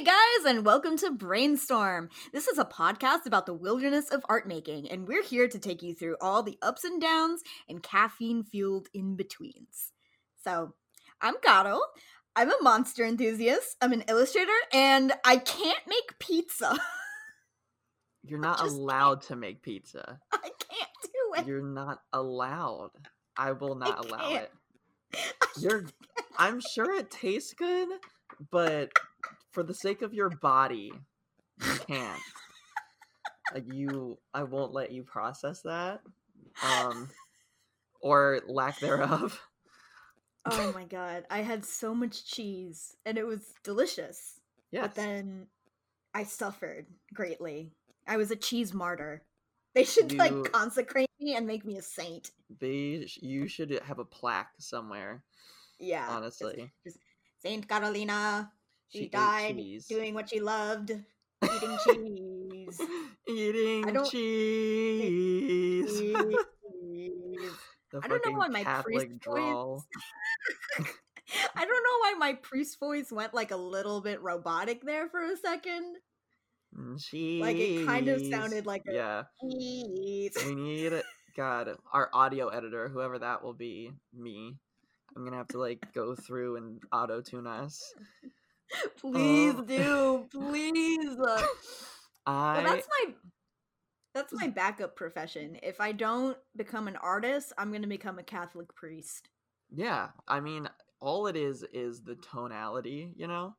Hey guys, and welcome to Brainstorm. This is a podcast about the wilderness of art making, and we're here to take you through all the ups and downs and caffeine fueled in betweens. So, I'm Gato. I'm a monster enthusiast, I'm an illustrator, and I can't make pizza. You're not allowed to make pizza. I can't do it. You're not allowed. I will not allow can't. it. You're I'm sure it tastes good, but for the sake of your body, you can't. Like you I won't let you process that. Um or lack thereof. oh my god, I had so much cheese, and it was delicious. Yes. But then I suffered greatly. I was a cheese martyr. They should You- like consecrate me and make me a saint. They sh- you should have a plaque somewhere, Yeah. honestly. just Saint Catalina. She, died doing what she loved, eating cheese. Eating cheese. Cheese. I don't know why my Catholic priest voice- I don't know why my priest voice went like a little bit robotic there for a second. Cheese. Like it kind of sounded like a Yeah, cheese. we need it. God, our audio editor, whoever that will be, me. I'm gonna have to like go through and auto tune us. Please Oh. do, please. Uh, I Well, that's my that's my backup profession. If I don't become an artist, I'm going to become a Catholic priest. yeah, I mean, all it is is the tonality, you know.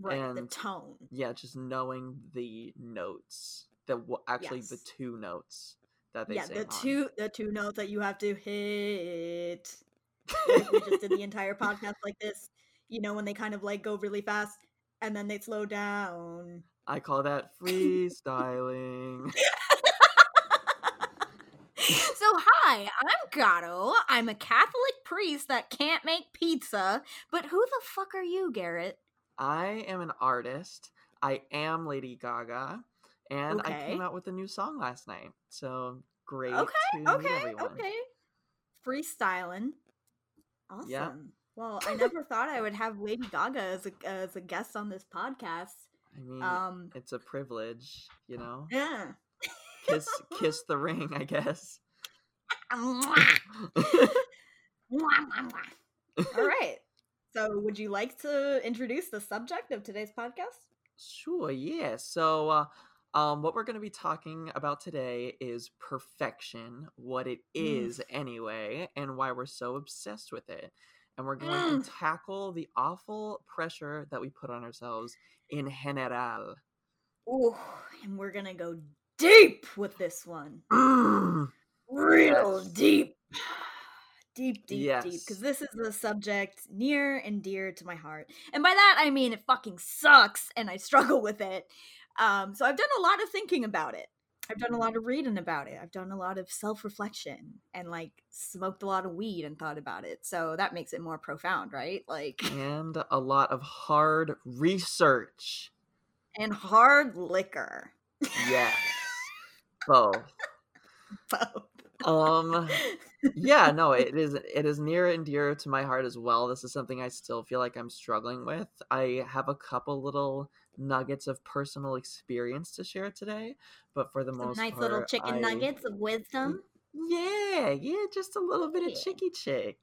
Right, the And- tone. Yeah, just knowing the notes, the w- actually the two notes that they Yeah, the on. two the two notes that you have to hit. We just did the entire podcast like this. You know when they kind of like go really fast and then they slow down. I call that freestyling. so hi, I'm Gato. I'm a Catholic priest that can't make pizza. But who the fuck are you, Garrett? I am an artist. I am Lady Gaga, and I came out with a new song last night. So great Okay, to meet Okay, everyone. okay. Freestyling. Awesome. Well, I never thought I would have Lady Gaga as a as a guest on this podcast. I mean, Um, it's a privilege, you know. yeah. Kiss, kiss the ring, I guess. All right. So, would you like to introduce the subject of today's podcast? Sure, yeah. So, uh, um, what we're going to be talking about today is perfection, what it is Mm. anyway, and why we're so obsessed with it. And we're going to tackle the awful pressure that we put on ourselves in general. Ooh, and we're gonna go deep with this one. Mm. Real Yes. deep. Deep, deep, deep. Because this is a subject near and dear to my heart. And by that, I mean it fucking sucks and I struggle with it. Um, so I've done a lot of thinking about it. I've done a lot of reading about it. I've done a lot of self reflection and like smoked a lot of weed and thought about it. So that makes it more profound, right? Like, and a lot of hard research. and hard liquor. Yes. Both. Both. Um yeah, no, it is it is near and dear to my heart as well. This is something I still feel like I'm struggling with. I have a couple little nuggets of personal experience to share today, but for the Some most nice part, little chicken I- nuggets of wisdom. Yeah, yeah, just a little bit of Yeah. chicky chick.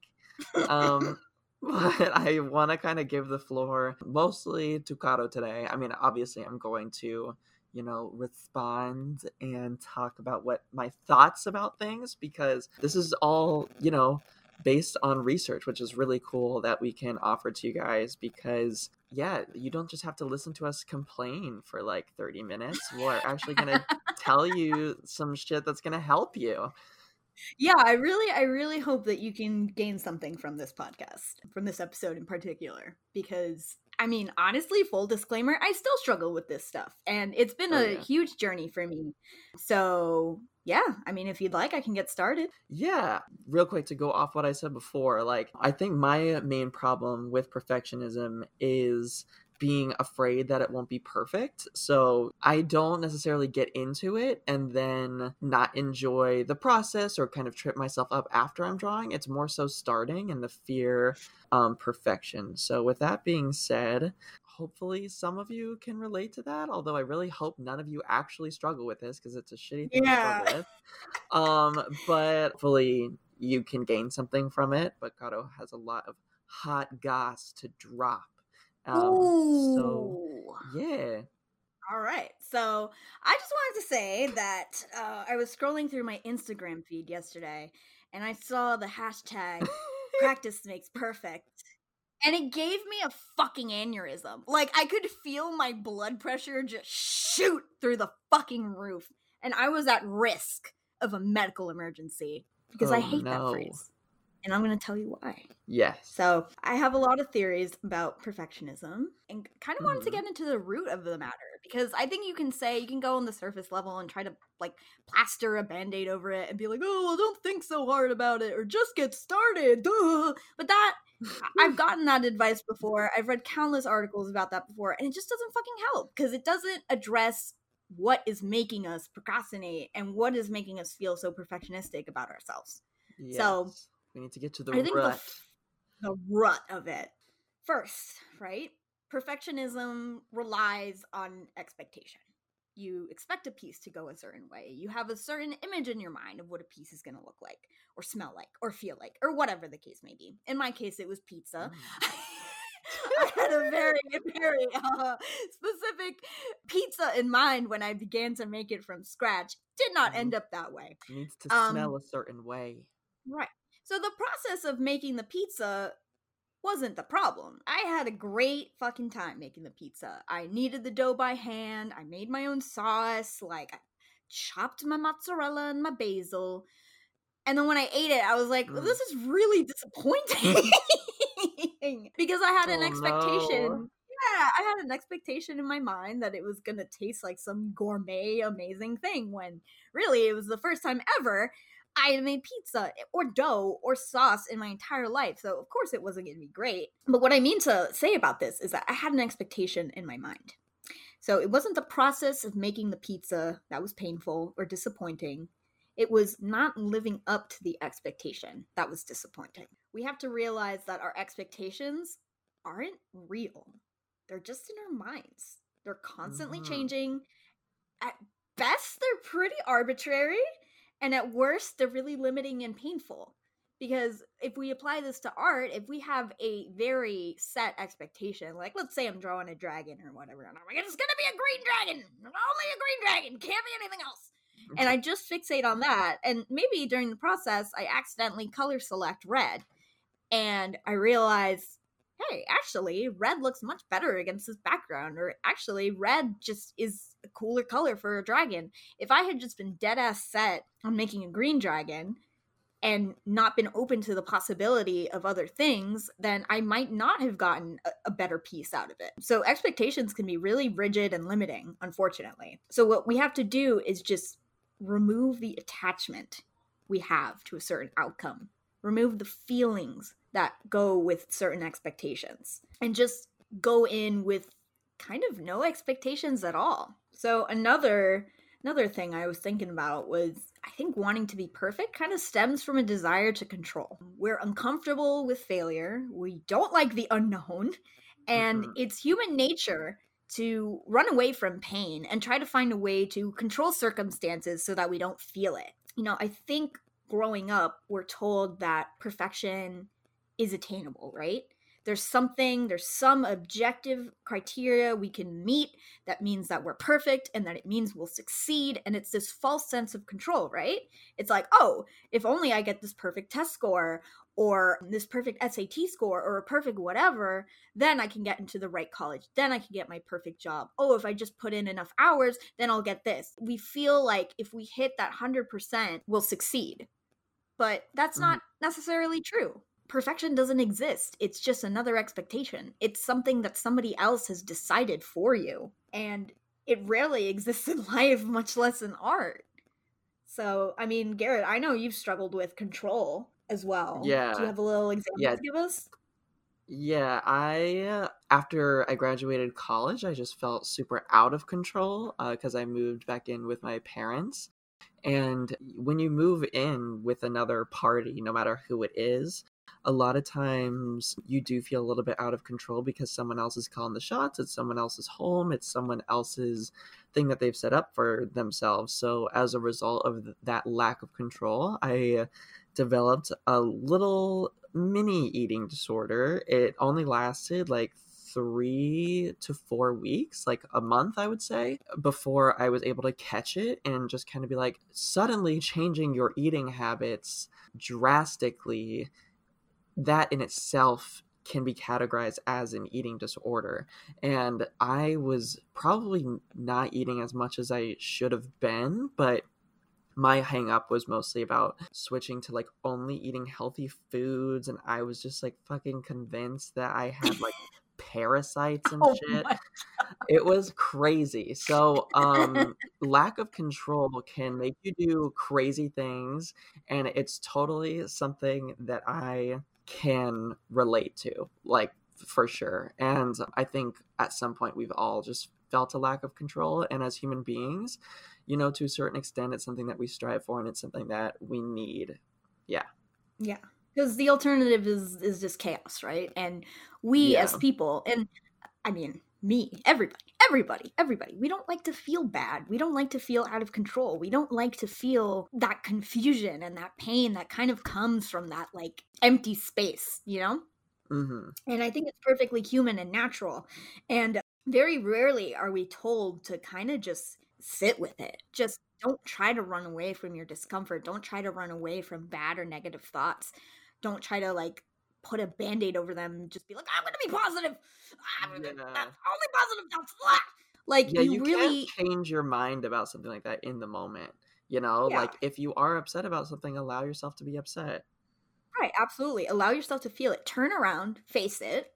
Um but I want to kind of give the floor mostly to Kato today. I mean, obviously, I'm going to, you know, respond and talk about what my thoughts about things because this is all, you know, based on research, which is really cool that we can offer to you guys because, yeah, you don't just have to listen to us complain for like 30 minutes. We're actually going to tell you some shit that's going to help you. yeah i really i really hope that you can gain something from this podcast from this episode in particular because i mean honestly full disclaimer i still struggle with this stuff and it's been Oh, a yeah. huge journey for me so yeah i mean if you'd like i can get started Yeah, real quick to go off what I said before, like I think my uh, main problem with perfectionism is being afraid that it won't be perfect. So I don't necessarily get into it and then not enjoy the process or kind of trip myself up after I'm drawing. It's more so starting and the fear um perfection. So with that being said, hopefully some of you can relate to that. Although I really hope none of you actually struggle with this because it's a shitty thing Yeah. to struggle with. Um, but hopefully you can gain something from it. But Kato has a lot of hot goss to drop. Um, so Ooh. yeah. All right. So I just wanted to say that uh, I was scrolling through my Instagram feed yesterday and I saw the hashtag practice makes perfect. And it gave me a fucking aneurysm. Like I could feel my blood pressure just shoot through the fucking roof. And I was at risk of a medical emergency because I Oh, hate no. that phrase. And I'm going to tell you why. yes. So I have a lot of theories about perfectionism and kind of wanted to Mhm. get into the root of the matter because I think you can say you can go on the surface level and try to like plaster a band-aid over it and be like, oh, well, don't think so hard about it or just get started. Duh. But that I've gotten that advice before. I've read countless articles about that before, and it just doesn't fucking help because it doesn't address what is making us procrastinate and what is making us feel so perfectionistic about ourselves. So, Yes. We need to get to the I think the rut. the rut of it. First, right? Perfectionism relies on expectation. You expect a piece to go a certain way. You have a certain image in your mind of what a piece is going to look like, or smell like, or feel like, or whatever the case may be. In my case, it was pizza. Mm. I had a very, very uh, specific pizza in mind when I began to make it from scratch. Did not Mhm. end up that way. needs to Um, smell a certain way. Right. So the process of making the pizza wasn't the problem. I had a great fucking time making the pizza. I kneaded the dough by hand. I made my own sauce. Like I chopped my mozzarella and my basil. And then when I ate it, I was like, Mm. this is really disappointing. because I had an Oh, expectation. no. Yeah, I had an expectation in my mind that it was going to taste like some gourmet amazing thing when really it was the first time ever I had made pizza or dough or sauce in my entire life. So, of course, it wasn't going to be great. But what I mean to say about this is that I had an expectation in my mind. So, it wasn't the process of making the pizza that was painful or disappointing. It was not living up to the expectation that was disappointing. We have to realize that our expectations aren't real, they're just in our minds. They're constantly Mhm. changing. At best, they're pretty arbitrary and at worst they're really limiting and painful because if we apply this to art if we have a very set expectation like let's say i'm drawing a dragon or whatever and i'm like it's gonna be a green dragon only a green dragon can't be anything else. And i just fixate on that and maybe during the process i accidentally color select red and i realize hey actually red looks much better against this background or actually red just is a cooler color for a dragon if I had just been dead ass set on making a green dragon and not been open to the possibility of other things, then I might not have gotten a, a better piece out of it. So expectations can be really rigid and limiting, unfortunately. So what we have to do is just remove the attachment we have to a certain outcome, remove the feelings that go with certain expectations, and just go in with kind of no expectations at all. So another another thing I was thinking about was I think wanting to be perfect kind of stems from a desire to control. We're uncomfortable with failure. We don't like the unknown, and Mhm. it's human nature to run away from pain and try to find a way to control circumstances so that we don't feel it. You know, I think growing up we're told that perfection is attainable, right? there's something there's some objective criteria we can meet that means that we're perfect and that it means we'll succeed and it's this false sense of control right? It's like oh if only i get this perfect test score or this perfect SAT score or a perfect whatever then i can get into the right college then i can get my perfect job. Oh if i just put in enough hours then i'll get this. We feel like if we hit that 100% we'll succeed. But that's mm-hmm. not necessarily true perfection doesn't exist. It's just another expectation. It's something that somebody else has decided for you. And it rarely exists in life, much less in art. So, I mean, Garrett, I know you've struggled with control as well. Yeah. Do you have a little example Yeah. to give us? Yeah, I uh, after I graduated college, I just felt super out of control because I moved back in with my parents. And when you move in with another party, no matter who it is, a lot of times you do feel a little bit out of control because someone else is calling the shots. It's someone else's home. It's someone else's thing that they've set up for themselves. So, as a result of that lack of control, I developed a little mini eating disorder. It only lasted like three to four weeks, like a month, I would say, before I was able to catch it and just kind of be like, suddenly changing your eating habits drastically, that in itself can be categorized as an eating disorder. And I was probably not eating as much as I should have been, but my hang up was mostly about switching to like only eating healthy foods and I was just like fucking convinced that I had like parasites and oh shit. It was crazy. So, um lack of control can make you do crazy things and it's totally something that I can relate to. Like for sure. And I think at some point we've all just felt a lack of control and as human beings, you know, to a certain extent it's something that we strive for and it's something that we need. Yeah. Yeah because the alternative is is just chaos right and we yeah. as people and i mean me everybody everybody everybody. We don't like to feel bad. We don't like to feel out of control. We don't like to feel that confusion and that pain that kind of comes from that like empty space you know? Mm-hmm. and i think it's perfectly human and natural. And very rarely are we told to kind of just sit with it. Just don't try to run away from your discomfort. Don't try to run away from bad or negative thoughts. Don't try to like put a band-aid over them and just be like i'm gonna be positive. Ah, I'm yeah. only positive thoughts like yeah, you, you really can't change your mind about something like that in the moment you know? Yeah. like if you are upset about something allow yourself to be upset. Right absolutely. Allow yourself to feel it. Turn around face it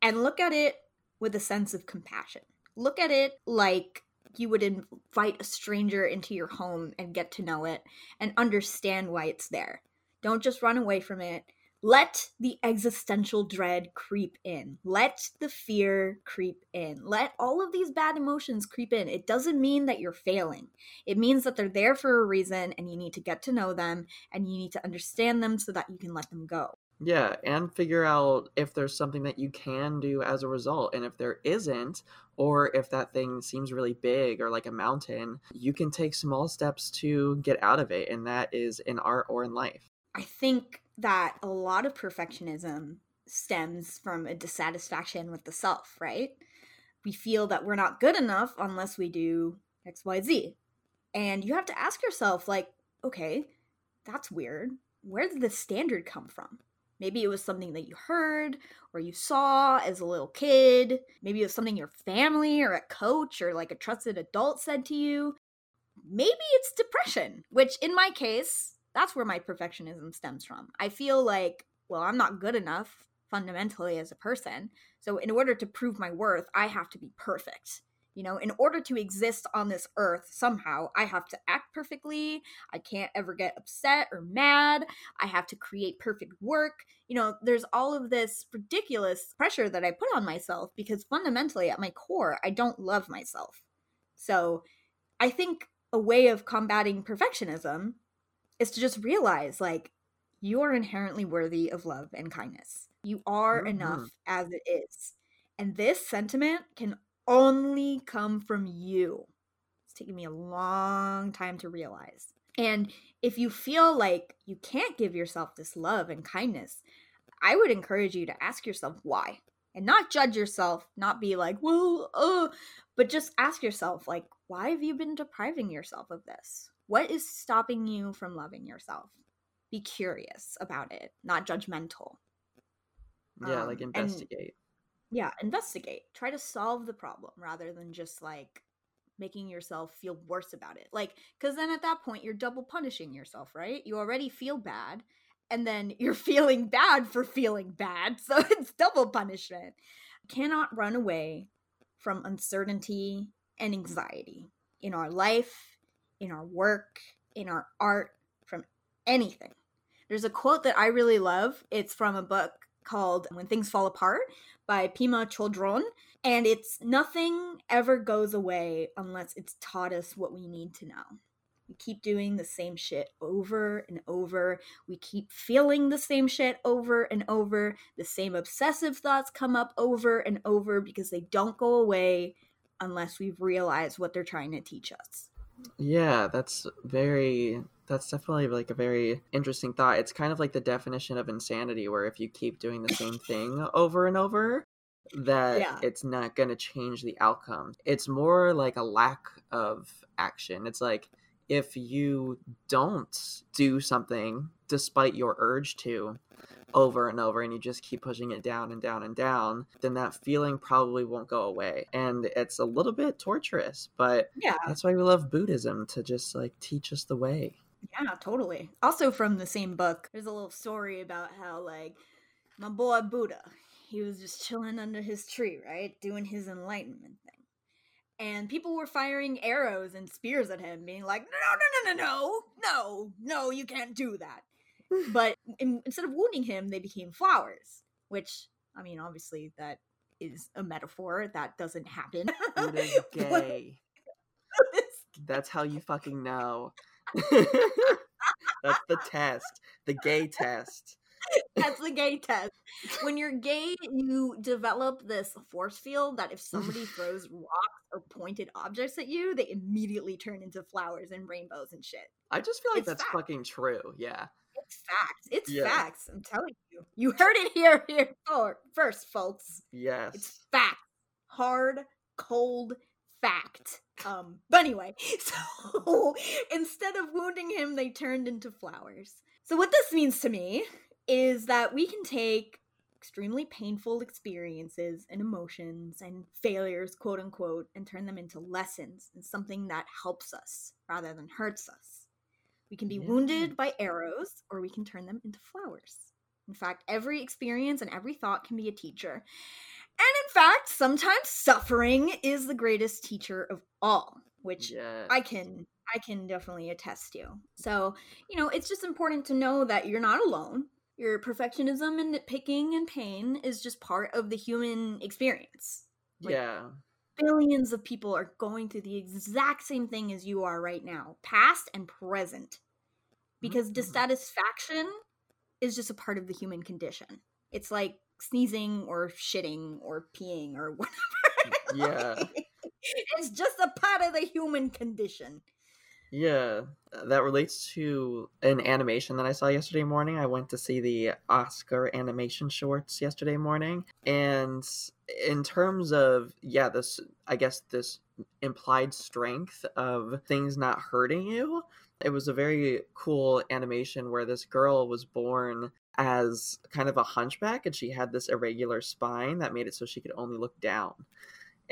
and look at it with a sense of compassion. Look at it like you would invite a stranger into your home and get to know it and understand why it's there. Don't just run away from it. Let the existential dread creep in. Let the fear creep in. Let all of these bad emotions creep in. It doesn't mean that you're failing. It means that they're there for a reason and you need to get to know them and you need to understand them so that you can let them go. Yeah, and figure out if there's something that you can do as a result. And if there isn't, or if that thing seems really big or like a mountain, you can take small steps to get out of it. And that is in art or in life. I think that a lot of perfectionism stems from a dissatisfaction with the self, right? We feel that we're not good enough unless we do XYZ. And you have to ask yourself, like, okay, that's weird. Where did the standard come from? Maybe it was something that you heard or you saw as a little kid. Maybe it was something your family or a coach or like a trusted adult said to you. Maybe it's depression, which in my case, that's where my perfectionism stems from. I feel like, well, I'm not good enough fundamentally as a person. So, in order to prove my worth, I have to be perfect. You know, in order to exist on this earth somehow, I have to act perfectly. I can't ever get upset or mad. I have to create perfect work. You know, there's all of this ridiculous pressure that I put on myself because fundamentally, at my core, I don't love myself. So, I think a way of combating perfectionism is to just realize like you are inherently worthy of love and kindness. You are mm-hmm. enough as it is. And this sentiment can only come from you. It's taken me a long time to realize. And if you feel like you can't give yourself this love and kindness, I would encourage you to ask yourself why and not judge yourself, not be like, well, uh, but just ask yourself, like, why have you been depriving yourself of this? What is stopping you from loving yourself? Be curious about it, not judgmental. Yeah, um, like investigate. And, yeah, investigate. Try to solve the problem rather than just like making yourself feel worse about it. Like, because then at that point, you're double punishing yourself, right? You already feel bad, and then you're feeling bad for feeling bad. So it's double punishment. Cannot run away from uncertainty and anxiety in our life, in our work, in our art, from anything. There's a quote that I really love. It's from a book called When Things Fall Apart by Pema Chödrön. And it's nothing ever goes away unless it's taught us what we need to know. We keep doing the same shit over and over. We keep feeling the same shit over and over. The same obsessive thoughts come up over and over because they don't go away unless we've realized what they're trying to teach us. Yeah, that's very that's definitely like a very interesting thought. It's kind of like the definition of insanity where if you keep doing the same thing over and over, that Yeah. it's not going to change the outcome. It's more like a lack of action. It's like if you don't do something despite your urge to over and over and you just keep pushing it down and down and down, then that feeling probably won't go away. And it's a little bit torturous, but Yeah, that's why we love Buddhism to just like teach us the way. yeah, totally. Also from the same book, there's a little story about how like my boy Buddha, he was just chilling under his tree, right, doing his enlightenment thing. And people were firing arrows and spears at him, being like, "No, no, no, no, no, no, no, you can't do that." but in, instead of wounding him, they became flowers. Which, I mean, obviously, that is a metaphor. That doesn't happen. Buddha's But gay. That's how you fucking know. That's the test. The gay test. That's the gay test. When you're gay, you develop this force field that if somebody throws rocks or pointed objects at you, they immediately turn into flowers and rainbows and shit. I just feel like It's that's fact. fucking true. Yeah. It's facts. It's Yeah. facts. I'm telling you. You heard it here, here for- first, folks. Yes. It's fact. Hard, cold fact. Um, but anyway, so instead of wounding him, they turned into flowers. So what this means to me is that we can take extremely painful experiences and emotions and failures, quote unquote, and turn them into lessons and something that helps us rather than hurts us. We can be Yeah. wounded by arrows or we can turn them into flowers. In fact, every experience and every thought can be a teacher. And in fact, sometimes suffering is the greatest teacher of all, which. I can I can definitely attest to. So, you know, it's just important to know that you're not alone. Your perfectionism and nitpicking and pain is just part of the human experience. like- Yeah. Billions of people are going through the exact same thing as you are right now, past and present. Because Mhm. dissatisfaction is just a part of the human condition. It's like sneezing or shitting or peeing or whatever. Yeah. it's just a part of the human condition. Yeah, that relates to an animation that I saw yesterday morning. I went to see the Oscar animation shorts yesterday morning. And in terms of, yeah, this, I guess, this implied strength of things not hurting you, it was a very cool animation where this girl was born as kind of a hunchback and she had this irregular spine that made it so she could only look down.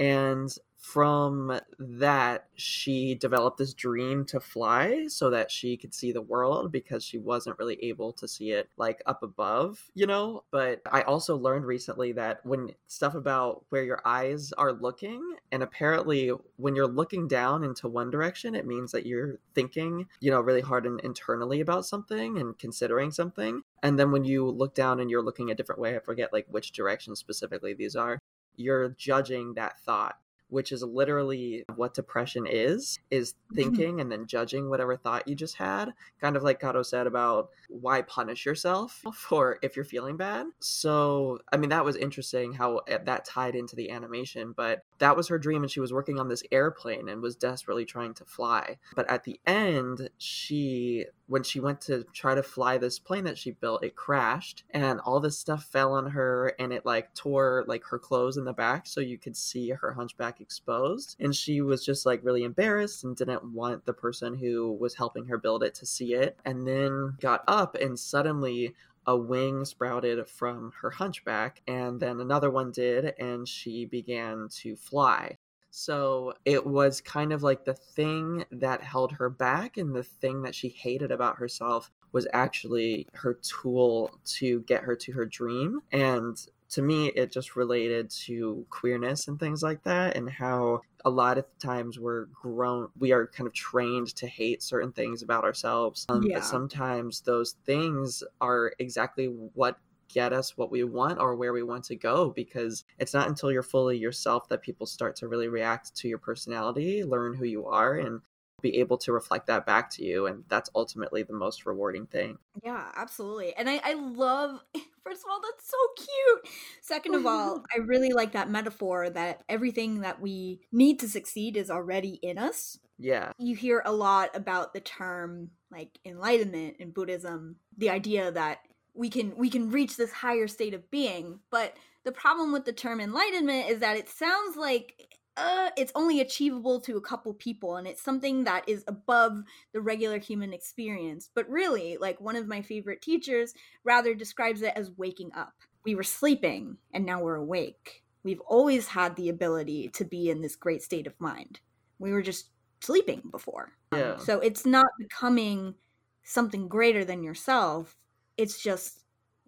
And from that, she developed this dream to fly so that she could see the world because she wasn't really able to see it like up above, you know? But I also learned recently that when stuff about where your eyes are looking, and apparently when you're looking down into one direction, it means that you're thinking, you know, really hard and internally about something and considering something. And then when you look down and you're looking a different way, I forget like which direction specifically these are you're judging that thought which is literally what depression is is thinking and then judging whatever thought you just had kind of like kato said about why punish yourself for if you're feeling bad. So i mean that was interesting how uh, that tied into the animation but that was her dream and she was working on this airplane and was desperately trying to fly. But at the end she when she went to try to fly this plane that she built it crashed and all this stuff fell on her and it like tore like her clothes in the back so you could see her hunchback exposed. And she was just like really embarrassed and didn't want the person who was helping her build it to see it and then got up and suddenly a wing sprouted from her hunchback and then another one did and she began to fly so it was kind of like the thing that held her back and the thing that she hated about herself was actually her tool to get her to her dream. And to me, it just related to queerness and things like that, and how a lot of times we're grown, we are kind of trained to hate certain things about ourselves. Um, Yeah. But sometimes those things are exactly what get us what we want or where we want to go because it's not until you're fully yourself that people start to really react to your personality, learn who you are, and be able to reflect that back to you. And that's ultimately the most rewarding thing. Yeah, absolutely. And I, I love, first of all, that's so cute. Second of all, I really like that metaphor that everything that we need to succeed is already in us. Yeah. You hear a lot about the term like enlightenment in Buddhism, the idea that we can we can reach this higher state of being, but the problem with the term enlightenment is that it sounds like uh, it's only achievable to a couple people and it's something that is above the regular human experience. But really, like one of my favorite teachers rather describes it as waking up. We were sleeping and now we're awake. We've always had the ability to be in this great state of mind. We were just sleeping before. Yeah. Um, so it's not becoming something greater than yourself, it's just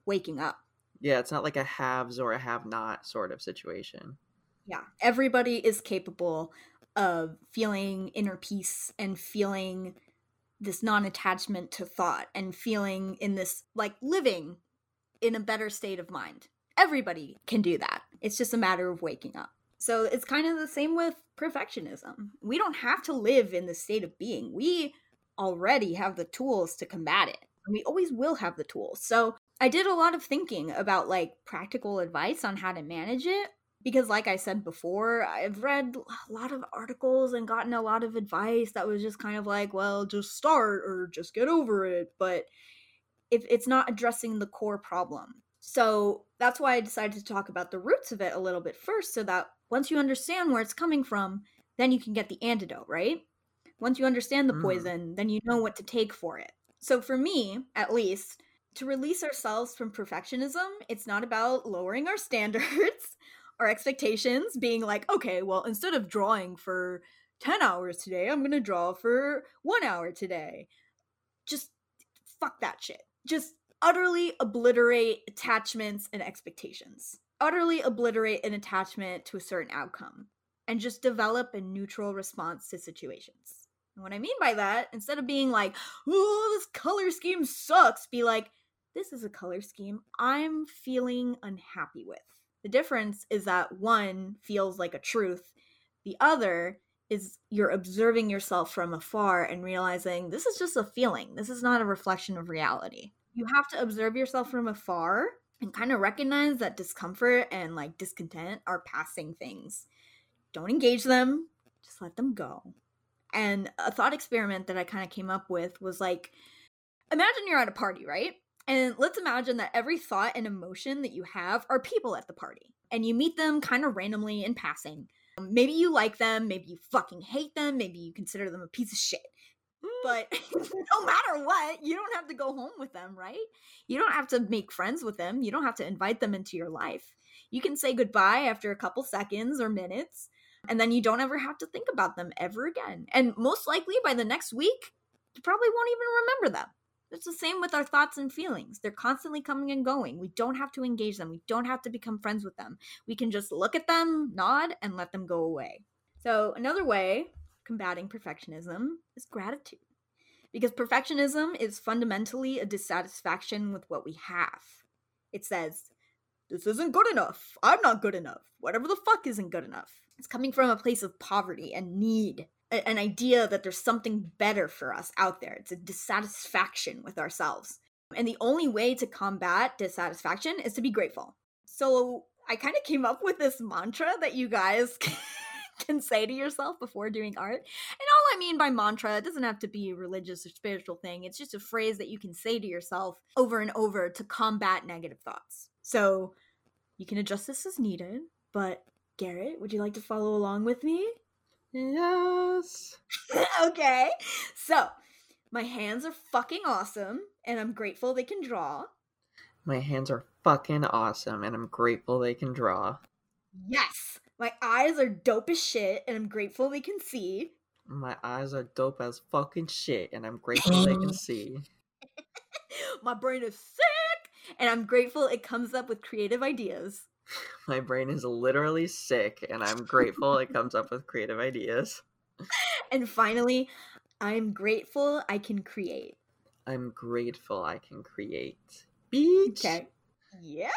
waking up. Yeah, it's not like a haves or a have not sort of situation. Yeah. Everybody is capable of feeling inner peace and feeling this non attachment to thought and feeling in this, like, living in a better state of mind. Everybody can do that. It's just a matter of waking up. So it's kind of the same with perfectionism. We don't have to live in the state of being. We already have the tools to combat it. We always will have the tools. So I did a lot of thinking about like practical advice on how to manage it because like I said before, I've read a lot of articles and gotten a lot of advice that was just kind of like, well, just start or just get over it, but if it's not addressing the core problem. So that's why I decided to talk about the roots of it a little bit first so that once you understand where it's coming from, then you can get the antidote, right? Once you understand the Mm. poison, then you know what to take for it. So for me, at least, to release ourselves from perfectionism, it's not about lowering our standards or expectations, being like, okay, well, instead of drawing for 10 hours today, I'm to draw for one hour today. Just fuck that shit. Just utterly obliterate attachments and expectations. Utterly obliterate an attachment to a certain outcome and just develop a neutral response to situations. And what I mean by that, instead of being like, oh, this color scheme sucks, be like, this is a color scheme I'm feeling unhappy with. The difference is that one feels like a truth, the other is you're observing yourself from afar and realizing this is just a feeling. This is not a reflection of reality. You have to observe yourself from afar and kind of recognize that discomfort and like discontent are passing things. Don't engage them, just let them go. And a thought experiment that I kind of came up with was like imagine you're at a party, right? And let's imagine that every thought and emotion that you have are people at the party, and you meet them kind of randomly in passing. Maybe you like them, maybe you fucking hate them, maybe you consider them a piece of shit. Mm. But no matter what, you don't have to go home with them, right? You don't have to make friends with them. You don't have to invite them into your life. You can say goodbye after a couple seconds or minutes, and then you don't ever have to think about them ever again. And most likely by the next week, you probably won't even remember them. It's the same with our thoughts and feelings. They're constantly coming and going. We don't have to engage them. We don't have to become friends with them. We can just look at them, nod, and let them go away. So, another way combating perfectionism is gratitude. Because perfectionism is fundamentally a dissatisfaction with what we have. It says, This isn't good enough. I'm not good enough. Whatever the fuck isn't good enough. It's coming from a place of poverty and need, an idea that there's something better for us out there. It's a dissatisfaction with ourselves. And the only way to combat dissatisfaction is to be grateful. So I kind of came up with this mantra that you guys can say to yourself before doing art. And all I mean by mantra, it doesn't have to be a religious or spiritual thing. It's just a phrase that you can say to yourself over and over to combat negative thoughts. So you can adjust this as needed, but Garrett, would you like to follow along with me? Yes. okay. So, my hands are fucking awesome, and I'm grateful they can draw. My hands are fucking awesome, and I'm grateful they can draw. Yes. My eyes are dope as shit, and I'm grateful they can see. My eyes are dope as fucking shit, and I'm grateful they can see. My brain is sick, and I'm grateful it comes up with creative ideas. My brain is literally sick, and I'm grateful it comes up with creative ideas. And finally, I'm grateful I can create. I'm grateful I can create. Beach. Okay. Yes.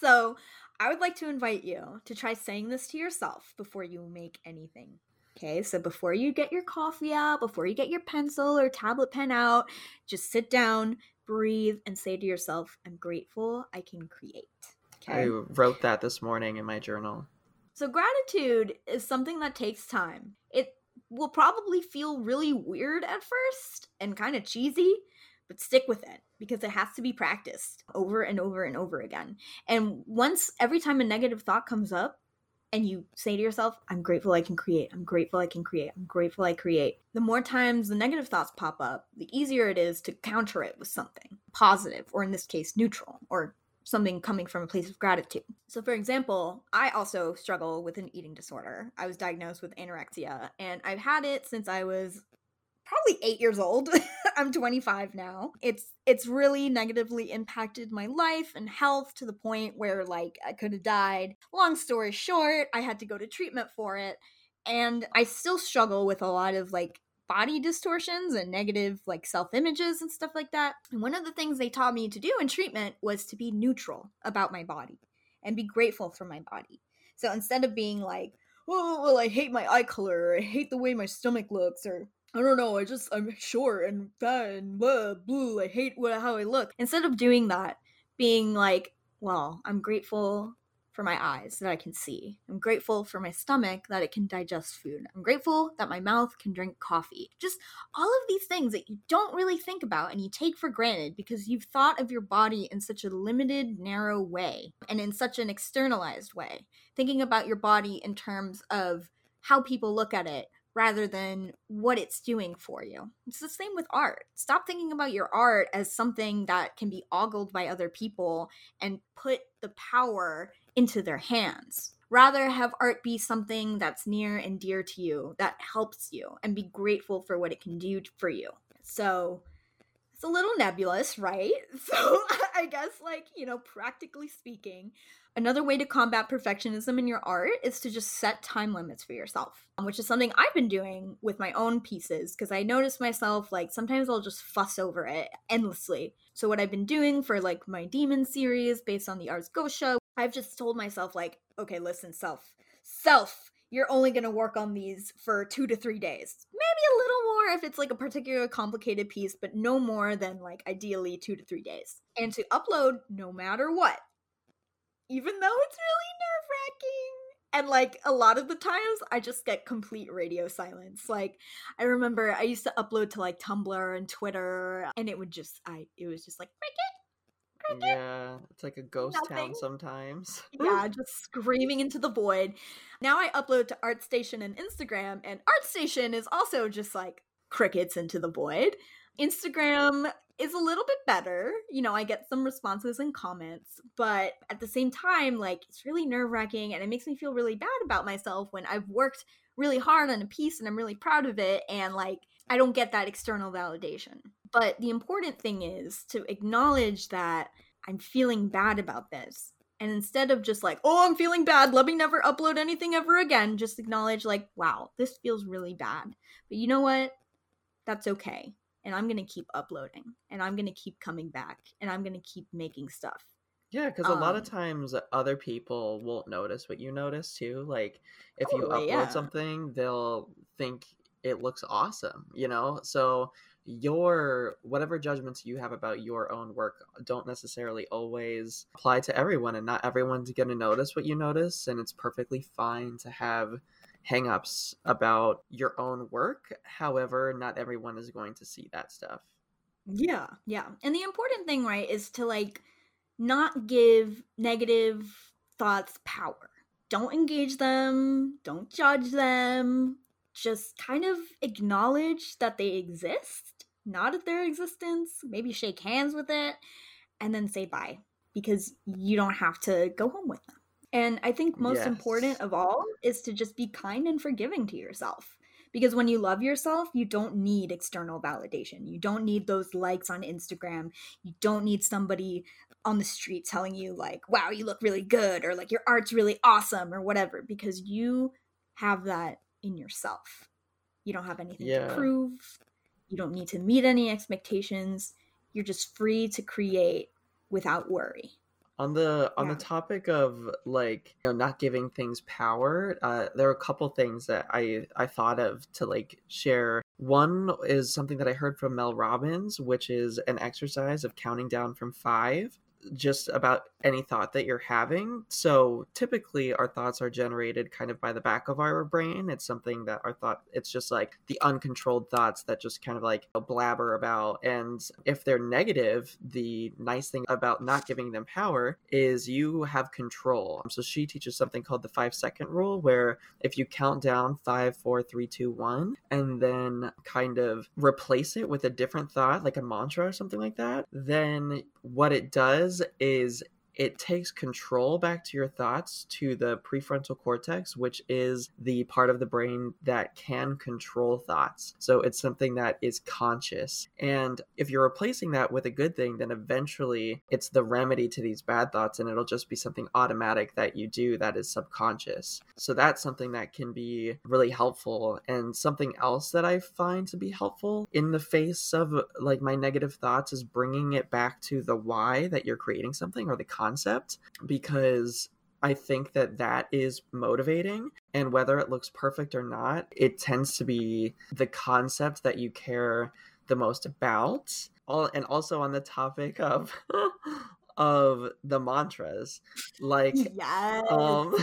So, I would like to invite you to try saying this to yourself before you make anything. Okay, so before you get your coffee out, before you get your pencil or tablet pen out, just sit down, breathe, and say to yourself, I'm grateful I can create. Okay. I wrote that this morning in my journal. So, gratitude is something that takes time. It will probably feel really weird at first and kind of cheesy, but stick with it because it has to be practiced over and over and over again. And once every time a negative thought comes up, and you say to yourself, I'm grateful I can create, I'm grateful I can create, I'm grateful I create, the more times the negative thoughts pop up, the easier it is to counter it with something positive, or in this case, neutral, or something coming from a place of gratitude. So, for example, I also struggle with an eating disorder. I was diagnosed with anorexia, and I've had it since I was probably 8 years old. I'm 25 now. It's it's really negatively impacted my life and health to the point where like I could have died. Long story short, I had to go to treatment for it and I still struggle with a lot of like body distortions and negative like self images and stuff like that. And one of the things they taught me to do in treatment was to be neutral about my body and be grateful for my body. So instead of being like, oh, well, I hate my eye color, or I hate the way my stomach looks, or I don't know, I just, I'm short and fat and blah, blue, I hate what, how I look. Instead of doing that, being like, well, I'm grateful for my eyes that I can see. I'm grateful for my stomach that it can digest food. I'm grateful that my mouth can drink coffee. Just all of these things that you don't really think about and you take for granted because you've thought of your body in such a limited, narrow way and in such an externalized way. Thinking about your body in terms of how people look at it rather than what it's doing for you. It's the same with art. Stop thinking about your art as something that can be ogled by other people and put the power into their hands. Rather, have art be something that's near and dear to you, that helps you, and be grateful for what it can do for you. So, it's a little nebulous, right? So, I guess, like, you know, practically speaking, Another way to combat perfectionism in your art is to just set time limits for yourself, which is something I've been doing with my own pieces because I notice myself like sometimes I'll just fuss over it endlessly. So what I've been doing for like my demon series based on the Ars Goetia, I've just told myself like, okay, listen, self, self, you're only going to work on these for 2 to 3 days. Maybe a little more if it's like a particular complicated piece, but no more than like ideally 2 to 3 days. And to upload no matter what even though it's really nerve wracking. And like a lot of the times, I just get complete radio silence. Like I remember I used to upload to like Tumblr and Twitter, and it would just I it was just like cricket, cricket. Yeah, it's like a ghost Nothing. town sometimes. yeah, just screaming into the void. Now I upload to ArtStation and Instagram, and ArtStation is also just like crickets into the void. Instagram is a little bit better. You know, I get some responses and comments, but at the same time, like it's really nerve wracking and it makes me feel really bad about myself when I've worked really hard on a piece and I'm really proud of it and like I don't get that external validation. But the important thing is to acknowledge that I'm feeling bad about this. And instead of just like, oh, I'm feeling bad, let me never upload anything ever again, just acknowledge, like, wow, this feels really bad. But you know what? That's okay and I'm going to keep uploading and I'm going to keep coming back and I'm going to keep making stuff. Yeah, because um, a lot of um times other people won't notice what you notice too. Like if totally, you upload yeah. something, they'll think it looks awesome, you know? So your whatever judgments you have about your own work don't necessarily always apply to everyone and not everyone's going to notice what you notice and it's perfectly fine to have hangups about your own work. However, not everyone is going to see that stuff. Yeah, yeah. And the important thing, right, is to like not give negative thoughts power. Don't engage them, don't judge them. Just kind of acknowledge that they exist, nod at their existence, maybe shake hands with it, and then say bye because you don't have to go home with them. And I think most yes. important of all is to just be kind and forgiving to yourself. Because when you love yourself, you don't need external validation. You don't need those likes on Instagram. You don't need somebody on the street telling you, like, wow, you look really good, or like your art's really awesome, or whatever, because you have that in yourself. You don't have anything yeah. to prove. You don't need to meet any expectations. You're just free to create without worry. On the on Yeah. the topic of like you know, not giving things power, uh, there are a couple things that I I thought of to like share. One is something that I heard from Mel Robbins, which is an exercise of counting down from five, just about any thought that you're having. So typically, our thoughts are generated kind of by the back of our brain. It's something that our thought, it's just like the uncontrolled thoughts that just kind of like blabber about. And if they're negative, the nice thing about not giving them power is you have control. So she teaches something called the five second rule, where if you count down five, four, three, two, one, and then kind of replace it with a different thought, like a mantra or something like that, then what it does is it takes control back to your thoughts to the prefrontal cortex, which is the part of the brain that can control thoughts. So it's something that is conscious. And if you're replacing that with a good thing, then eventually it's the remedy to these bad thoughts and it'll just be something automatic that you do that is subconscious. So that's something that can be really helpful. And something else that I find to be helpful in the face of like my negative thoughts is bringing it back to the why that you're creating something or the concept because I think that that is motivating. And whether it looks perfect or not, it tends to be the concept that you care the most about. All and also on the topic of of the mantras, like Yes. um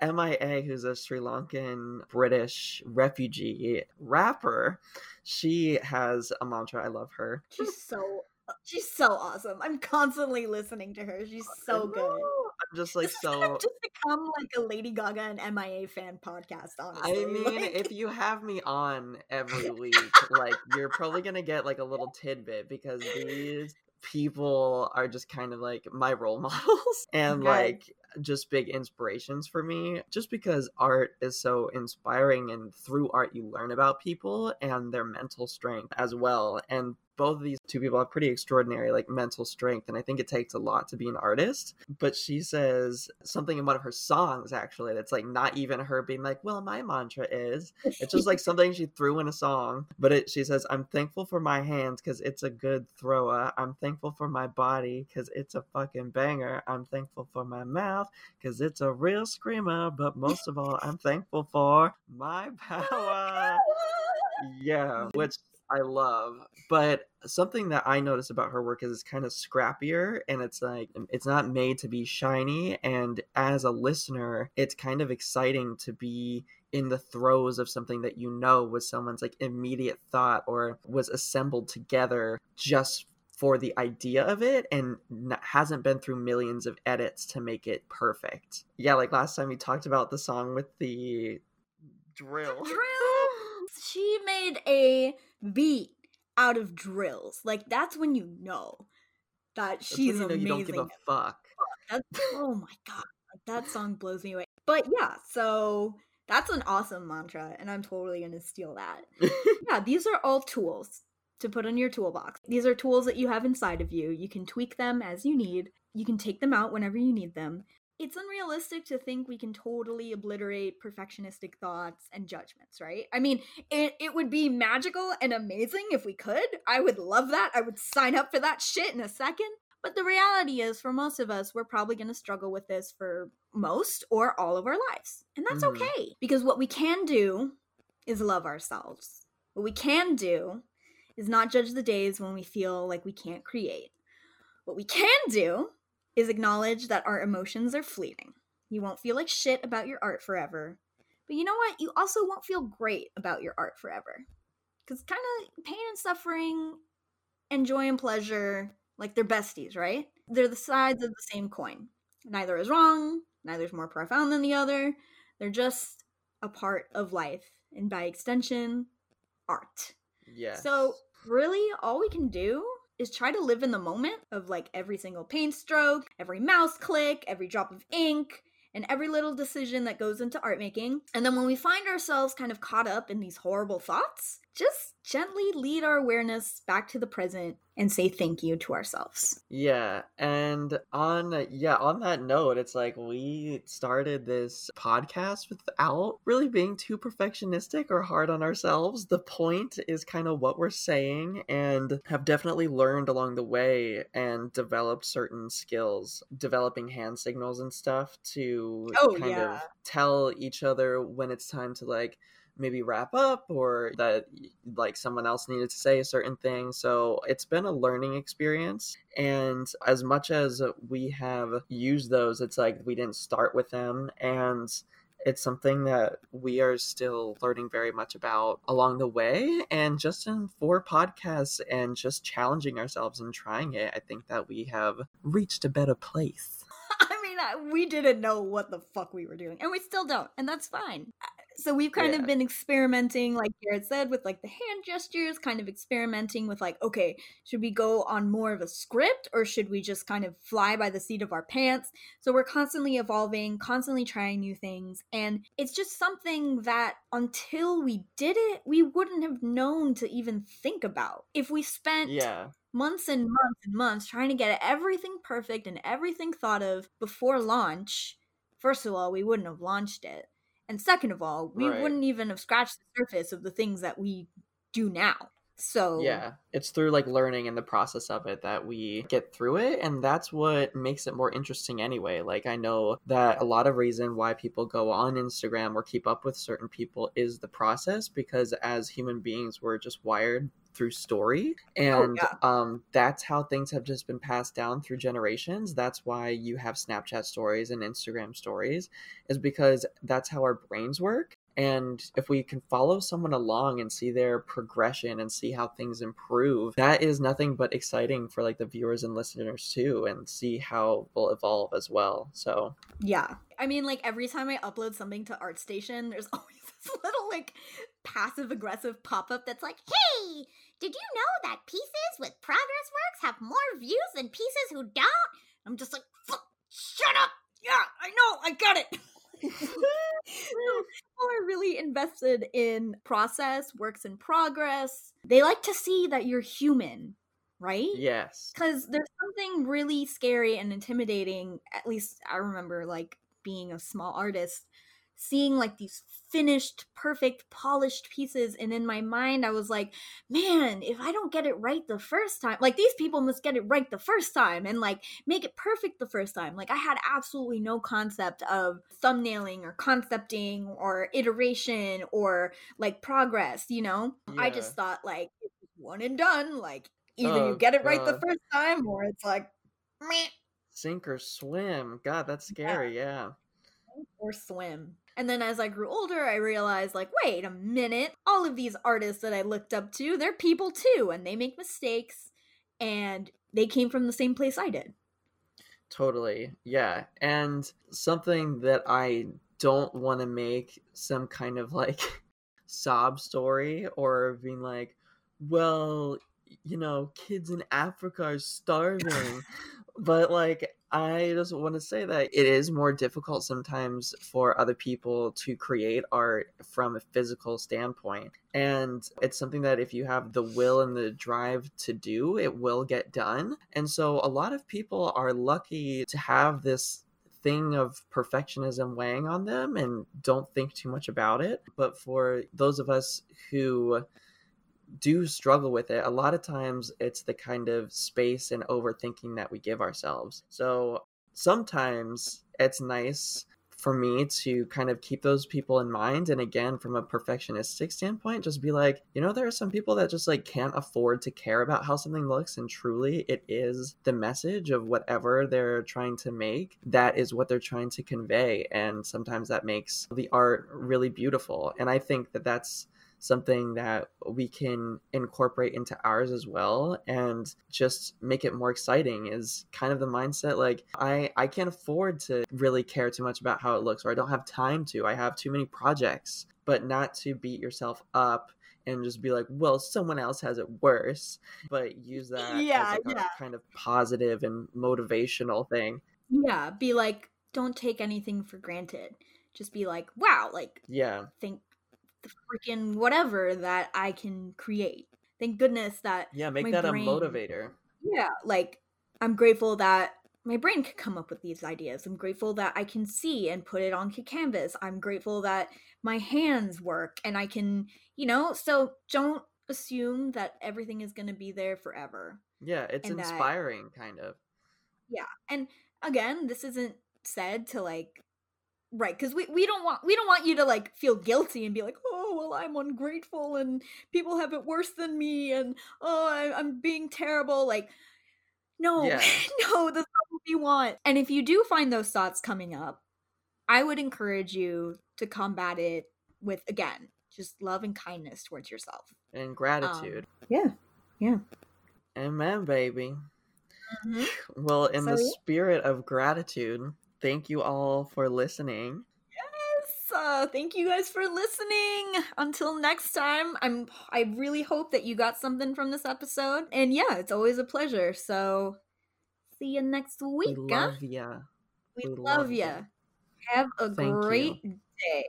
MIA, who's a Sri Lankan British refugee rapper, she has a mantra. I love her. she's so she's so awesome. I'm constantly listening to her. She's so good. I'm just like this so just become like a Lady Gaga and MIA fan podcast, honestly. I mean, Like- if you have me on every week, like you're probably gonna get like a little tidbit because these people are just kind of like my role models and like just big inspirations for me just because art is so inspiring and through art you learn about people and their mental strength as well and both of these two people have pretty extraordinary like mental strength and i think it takes a lot to be an artist but she says something in one of her songs actually that's like not even her being like well my mantra is it's just like something she threw in a song but it she says i'm thankful for my hands because it's a good thrower i'm thankful for my body because it's a fucking banger i'm thankful for my mouth because it's a real screamer but most of all i'm thankful for my power. Yeah which i love but something that i notice about her work is it's kind of scrappier and it's like um, it's not made to be shiny and as a listener it's kind of exciting to be in the throes of something that you know was someone's like immediate thought or was assembled together just for the idea of it and n- hasn't been through millions of edits to make it perfect. Yeah, like last time we talked about the song with the drill. drill. She made a beat out of drills. Like that's when you know that she's you know amazing. you don't give a fuck. That's, oh my god, that song blows me away. But yeah, so that's an awesome mantra, and I'm totally gonna steal that. yeah, these are all tools to put in your toolbox. These are tools that you have inside of you. You can tweak them as you need. You can take them out whenever you need them. It's unrealistic to think we can totally obliterate perfectionistic thoughts and judgments, right? I mean, it, it would be magical and amazing if we could. I would love that. I would sign up for that shit in a second. But the reality is, for most of us, we're probably going to struggle with this for most or all of our lives. And that's Mhm. okay. Because what we can do is love ourselves. What we can do is not judge the days when we feel like we can't create. What we can do is acknowledge that our emotions are fleeting. You won't feel like shit about your art forever. But you know what? You also won't feel great about your art forever. Because kind of pain and suffering and joy and pleasure, like they're besties, right? They're the sides of the same coin. Neither is wrong, neither is more profound than the other. They're just a part of life. And by extension, art. Yes. So, really, all we can do is try to live in the moment of like every single paint stroke, every mouse click, every drop of ink, and every little decision that goes into art making. And then when we find ourselves kind of caught up in these horrible thoughts, just gently lead our awareness back to the present and say thank you to ourselves. Yeah, and on yeah, on that note, it's like we started this podcast without really being too perfectionistic or hard on ourselves. The point is kind of what we're saying and have definitely learned along the way and developed certain skills, developing hand signals and stuff to Oh, kind yeah. of tell each other when it's time to like maybe wrap up or that like someone else needed to say a certain thing. So it's been a learning experience. And as much as we have used those, it's like we didn't start with them. And it's something that we are still learning very much about along the way. And just in four podcasts and just challenging ourselves and trying it, I think that we have reached a better place. I mean, we didn't know what the fuck we were doing, and we still don't, and that's fine. So we've kind Yeah. of been experimenting, like Garrett said, with like the hand gestures, kind of experimenting with like, okay, should we go on more of a script or should we just kind of fly by the seat of our pants? So we're constantly evolving, constantly trying new things, and it's just something that until we did it, we wouldn't have known to even think about. If we spent Yeah. months and months and months trying to get everything perfect and everything thought of before launch, first of all, we wouldn't have launched it. And second of all, we Right. wouldn't even have scratched the surface of the things that we do now. So, Yeah, it's through like learning and the process of it that we get through it and that's what makes it more interesting anyway. Like I know that a lot of reason why people go on Instagram or keep up with certain people is the process because as human beings we're just wired through story and yeah. um that's how things have just been passed down through generations. That's why you have Snapchat stories and Instagram stories is because that's how our brains work and if we can follow someone along and see their progression and see how things improve, that is nothing but exciting for like the viewers and listeners too, and see how we'll evolve as well. So yeah. I mean, like every time I upload something to ArtStation, there's always this little like passive aggressive pop up that's like, Hey, did you know that pieces with progress works have more views than pieces who don't? I'm just like, shut up. Yeah, I know, I got it. People are really invested in process, works in progress. They like to see that you're human, right? yes, Because there's something really scary and intimidating. At least I remember, like, being a small artist, seeing like these finished, perfect, polished pieces. And in my mind, I was like, man, if I don't get it right the first time, like, these people must get it right the first time and like make it perfect the first time. Like, I had absolutely no concept of thumbnailing or concepting or iteration or like progress, you know? I just thought, like, one and done. Like, either you Oh, get it right the first time or it's like, meh, sink or swim. God, that's scary. Yeah. or swim. And then as I grew older, I realized, like, wait a minute, all of these artists that I looked up to, they're people too, and they make mistakes, and they came from the same place I did. Totally. Yeah. And something that I don't want to make some kind of like sob story or being like, well, you know, kids in Africa are starving. but like, I just want to say that it is more difficult sometimes for other people to create art from a physical standpoint. And it's something that if you have the will and the drive to do, it will get done. And so a lot of people are lucky to have this thing of perfectionism weighing on them and don't think too much about it. But for those of us who do struggle with it, a lot of times it's the kind of space and overthinking that we give ourselves. So sometimes it's nice for me to kind of keep those people in mind and again from a perfectionistic standpoint just be like you know there are some people that just like can't afford to care about how something looks and truly it is the message of whatever they're trying to make that is what they're trying to convey and sometimes that makes the art really beautiful and i think that that's something that we can incorporate into ours as well and just make it more exciting is kind of the mindset like i i can't afford to really care too much about how it looks or i don't have time to i have too many projects but not to beat yourself up and just be like well someone else has it worse but use that Yeah, as like yeah. a kind of positive and motivational thing Yeah, be like, don't take anything for granted. Just be like, wow, like, yeah thank the freaking whatever that I can create. Thank goodness that Yeah, make that brain- a motivator. yeah, like I'm grateful that my brain can come up with these ideas. I'm grateful that I can see and put it onto canvas. I'm grateful that my hands work and I can, you know, so don't assume that everything is going to be there forever. Yeah, it's And that- inspiring, kind of. Yeah. And again, this isn't said to like right because we, we don't want we don't want you to like feel guilty and be like oh well i'm ungrateful and people have it worse than me and oh I, i'm being terrible like no Yeah. no that's not what we want and if you do find those thoughts coming up i would encourage you to combat it with again just love and kindness towards yourself And um, gratitude. yeah yeah Amen, baby. Mm-hmm. Well, in the yeah. spirit of gratitude, thank you all for listening. Yes, uh, thank you guys for listening. Until next time, I'm I really hope that you got something from this episode. And yeah, it's always a pleasure. So see you next week. we huh? love ya. we we love love ya. ya. Have a Thank you. great day.